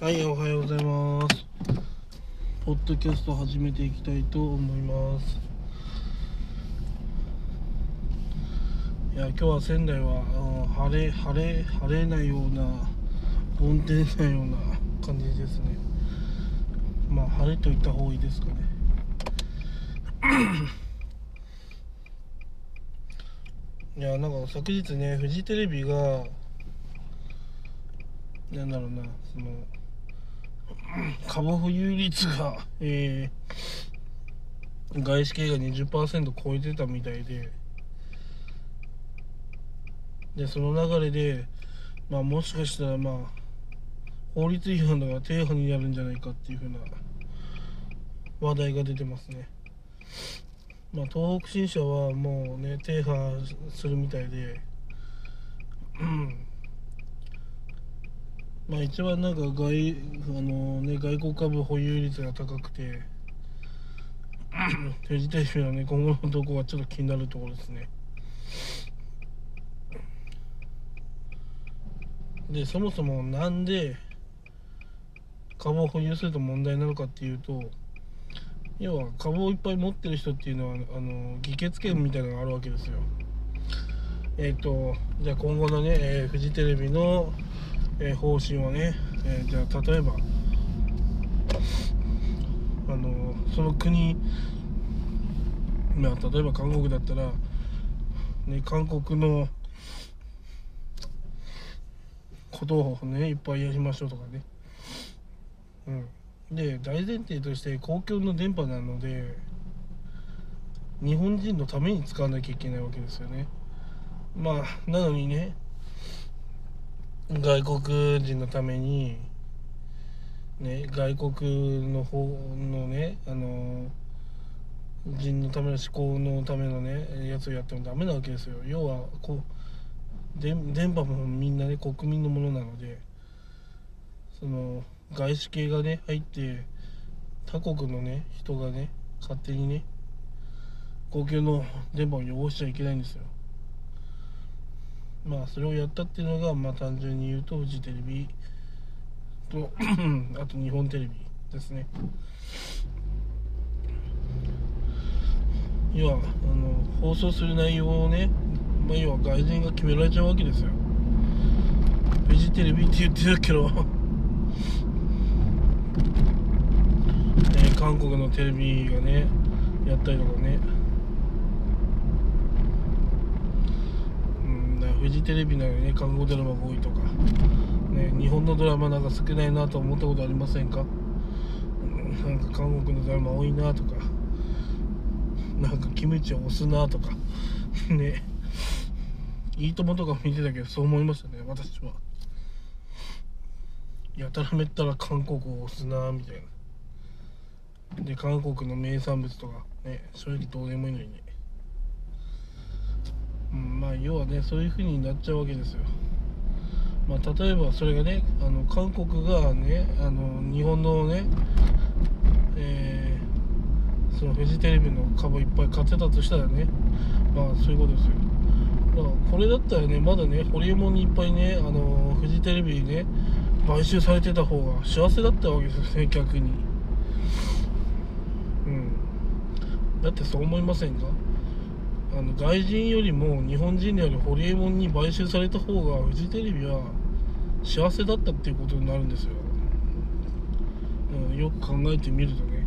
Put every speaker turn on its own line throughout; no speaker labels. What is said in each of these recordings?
はい、おはようございます。ポッドキャスト始めていきたいと思います。いや、今日は仙台は晴れ、晴れ、晴れないような、曇天なような感じですね。まあ、晴れと言った方がいいですかね。いや、なんか昨日ね、フジテレビが、なんだろうな、その、株保有率が、えー、外資系が20%超えてたみたいで、で、その流れで、まあ、もしかしたら、まあ、法律違反だから停波になるんじゃないかっていうふうな話題が出てますね。まあ、東北新社はもうね、停波するみたいで、うんまあ一番なんか外あの、ね、外国株保有率が高くてフジテレビのね今後の動向がちょっと気になるところですね。でそもそもなんで株を保有すると問題なのかっていうと要は株をいっぱい持ってる人っていうのはあの議決権みたいなのがあるわけですよ。えっ、とじゃあ今後のね、えーフジテレビのえー方針はね、えーじゃあ例えばあのその国まあ例えば韓国だったら、ね、韓国のことをねいっぱいやりましょうとかね。うん。で大前提として公共の電波なので日本人のために使わなきゃいけないわけですよね。まあなのにね外国人のために、ね、外国の方のね、あの人のための思考のためのね、やつをやってもダメなわけですよ。要は、こう、電波もみんなね、国民のものなので、その、外資系がね、入って、他国のね、人がね、勝手にね、公共の電波を汚しちゃいけないんですよ。まあそれをやったっていうのがまあ単純に言うとフジテレビと あと日本テレビですね。要はあの放送する内容をね、まあ、要は外人が決められちゃうわけですよ。フジテレビって言ってるけど。えー韓国のテレビがねやったりとかねうん、だからフジテレビなのにね、韓国ドラマが多いとか、ね、日本のドラマなんか少ないなと思ったことありませんか、なんか韓国のドラマ多いなとか、なんかキムチを押すなとか、ね、いいともとか見てたけど、そう思いましたね、私は。やたらめったら韓国を押すなみたいな。で、韓国の名産物とか、ね、正直どうでもいいのにね。うん、まあ要はねそういう風になっちゃうわけですよ。まあ、例えばそれがねあの韓国がねあの日本のね、えーそのフジテレビの株いっぱい買ってたとしたらねまあそういうことですよ。だからこれだったらねまだねホリエモンにいっぱいねあのフジテレビにね買収されてた方が幸せだったわけですよね逆に。うん。だってそう思いませんか？あの外人よりも日本人であるホリエモンに買収された方がフジテレビは幸せだったっていうことになるんですよ、うん、よく考えてみるとね。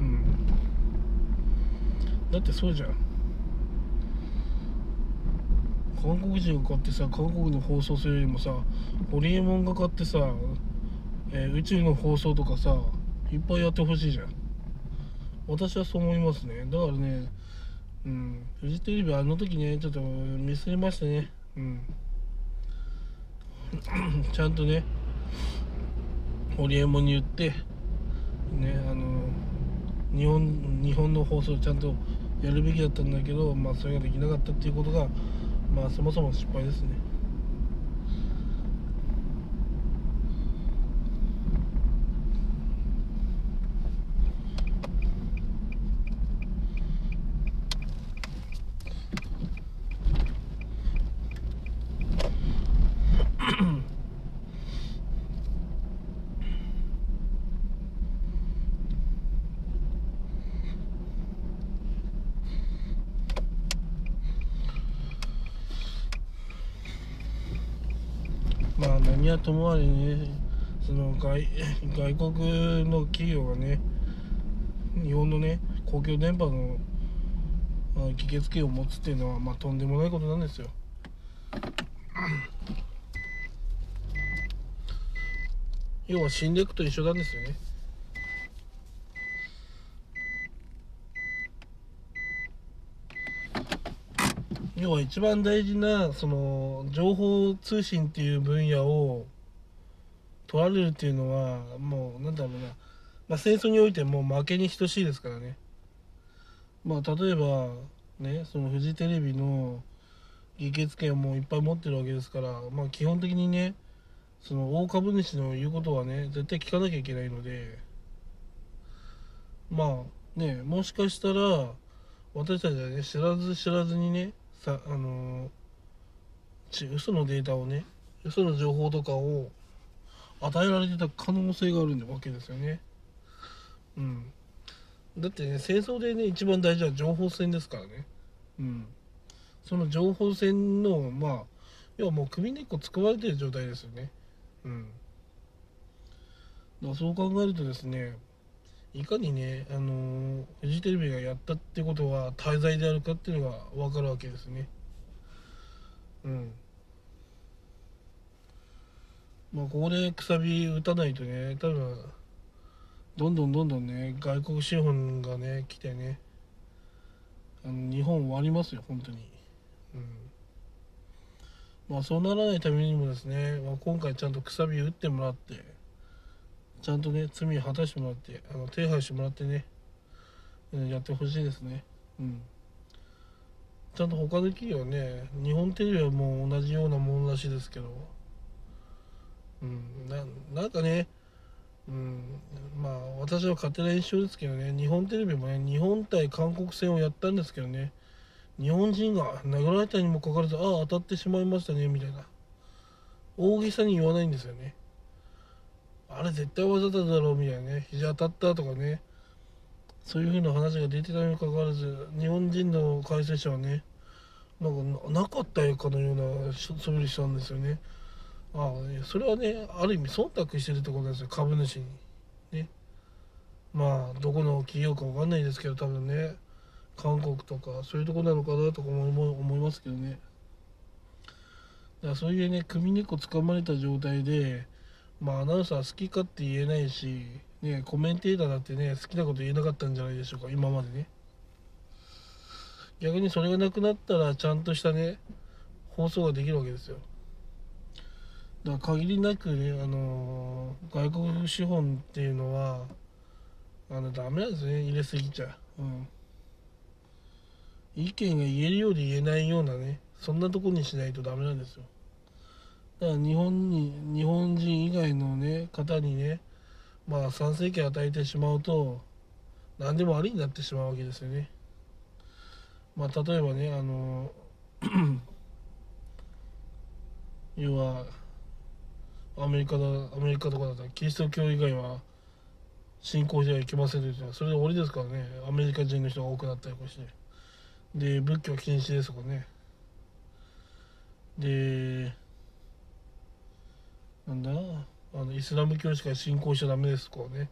うん。だってそうじゃん。韓国人が買ってさ韓国の放送するよりもさホリエモンが買ってさ、えー宇宙の放送とかさいっぱいやってほしいじゃん。私はそう思いますね。だからねうん。フジテレビあの時ねちょっとミスりましたね。うん。ちゃんとねホリエモンに言ってねあの日本日本の放送をちゃんとやるべきだったんだけどまあそれができなかったっていうことがまあそもそも失敗ですね。ともあれねその外外国の企業がね日本のね公共電波の議決権を持つっていうのはまあとんでもないことなんですよ。要は死んでいくと一緒なんですよね。要は一番大事なその情報通信っていう分野を取られるっていうのはもうなんだろうな、まあ、戦争においても負けに等しいですからね。まあ例えばねそのフジテレビの議決権をもういっぱい持ってるわけですからまあ基本的にねその大株主の言うことはね絶対聞かなきゃいけないので。まあねもしかしたら私たちはね知らず知らずにねさあの、嘘のデータをね嘘の情報とかを与えられてた可能性があるわけですよね。うん。だってね戦争でね一番大事な情報戦ですからね。うん。その情報戦のまあ要はもう首根っこ使われてる状態ですよね。うん。だそう考えるとですねいかにね、あの、フジテレビがやったってことは滞在であるかっていうのが分かるわけですね。うん。まあ、ここでくさび打たないとね、多分、どんどんどんどんね、外国資本がね、来てね、あの日本終わりますよ、本当に。うん。まあ、そうならないためにもですね、まあ、今回ちゃんとくさび打ってもらって、ちゃんとね罪を果たしてもらってあの手配してもらってね、うん、やってほしいですね。うん。ちゃんと他の企業はね日本テレビはもう同じようなものらしいですけど。うんななんかねうんまあ私は勝手な印象ですけどね日本テレビもね日本対韓国戦をやったんですけどね日本人が殴られたにもかかわらずああ当たってしまいましたねみたいな大げさに言わないんですよね。あれ絶対わざとだろうみたいなね。肘当たったとかね。そういう風な話が出てたにもかかわらず日本人の解説者はねなんかなかったかのような素振りしたんですよね。ああそれはねある意味忖度してるってことですよ株主に。ね。まあどこの企業かわかんないですけど多分ね韓国とかそういうとこなのかなとか思いますけどね。だからそういうね首根っこ掴まれた状態でまあアナウンサー好きかって言えないし、ね、コメンテーターだってね好きなこと言えなかったんじゃないでしょうか今までね。逆にそれがなくなったらちゃんとしたね放送ができるわけですよ。だから限りなくねあのー、外国資本っていうのはあのダメなんですね入れすぎちゃ。う、うん、意見が言えるようで言えないようなねそんなとこにしないとダメなんですよ。だから日本に日本人以外のね方にねまあ参政権与えてしまうと何でもありになってしまうわけですよね。まあ例えばねあの 要はアメリカだアメリカとかだったらキリスト教以外は信仰してはいけませんと言ってそれで終わりですからね。アメリカ人の人が多くなったりして。で仏教禁止ですとかね。でなんだ？あのイスラム教しか信仰しちゃダメですとかね。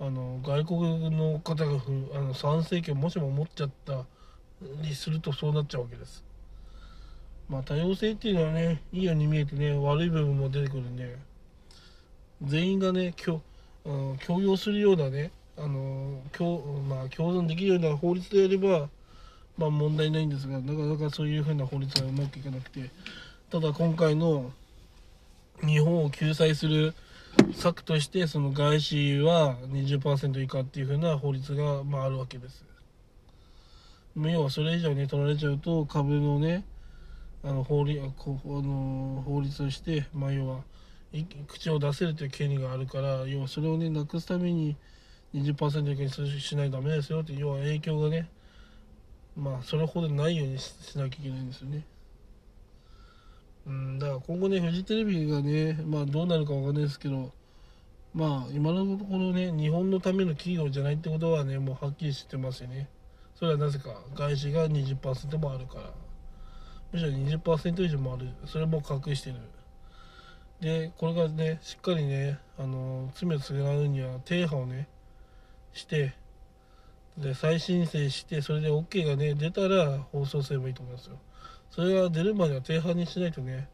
あの外国の方があの参政権もしも持っちゃったりするとそうなっちゃうわけです。まあ多様性っていうのはねいいように見えてね悪い部分も出てくるんで全員がね共共用するようなねあの共,、まあ、共存できるような法律でやればまあ問題ないんですがなかなかそういうふうな法律がうまくいかなくて。ただ今回の日本を救済する策としてその外資は20%以下っていう風な法律が、まあ、あるわけです。要はそれ以上ね取られちゃうと株のねあの法律あの法律として、まあ、要は口を出せるという権利があるから要はそれをねなくすために20%以下にしないとダメですよって要は影響がねまあそれほどないようにしなきゃいけないんですよね。うん、だから今後ね、フジテレビがね、まあどうなるかわかんないですけど、まあ今のところね、日本のための企業じゃないってことはね、もうはっきり知ってますよね。それはなぜか、外資が20%もあるから。むしろ20%以上もある。それも隠してる。でこれがねしっかりねあの罪を償うには停波をねしてで再申請してそれで OK がね出たら放送すればいいと思いますよそれが出るまでは停波にしないとね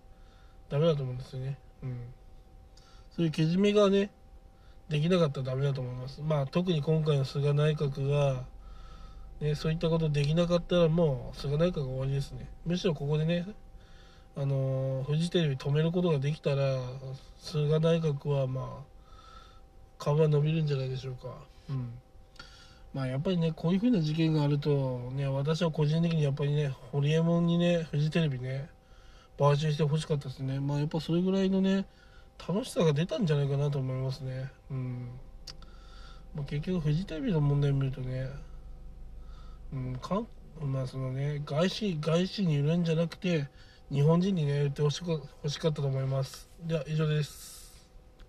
ダメだと思うんですよね。うん。そういうけじめがねできなかったらダメだと思います。まあ特に今回の菅内閣がね、そういったことできなかったらもう菅内閣が終わりですね。むしろここでねあのフジテレビ止めることができたら菅内閣はまあ株は伸びるんじゃないでしょうか。うん。まあやっぱりねこういうふうな事件があるとね私は個人的にやっぱりねホリエモンにねフジテレビね買収してほしかったですね。まあやっぱそれぐらいのね楽しさが出たんじゃないかなと思いますね。うん。まあ、結局フジテレビの問題を見るとねうん、かまあそのね外資外資に売るんじゃなくて日本人にね売ってほしかったと思います。では以上です。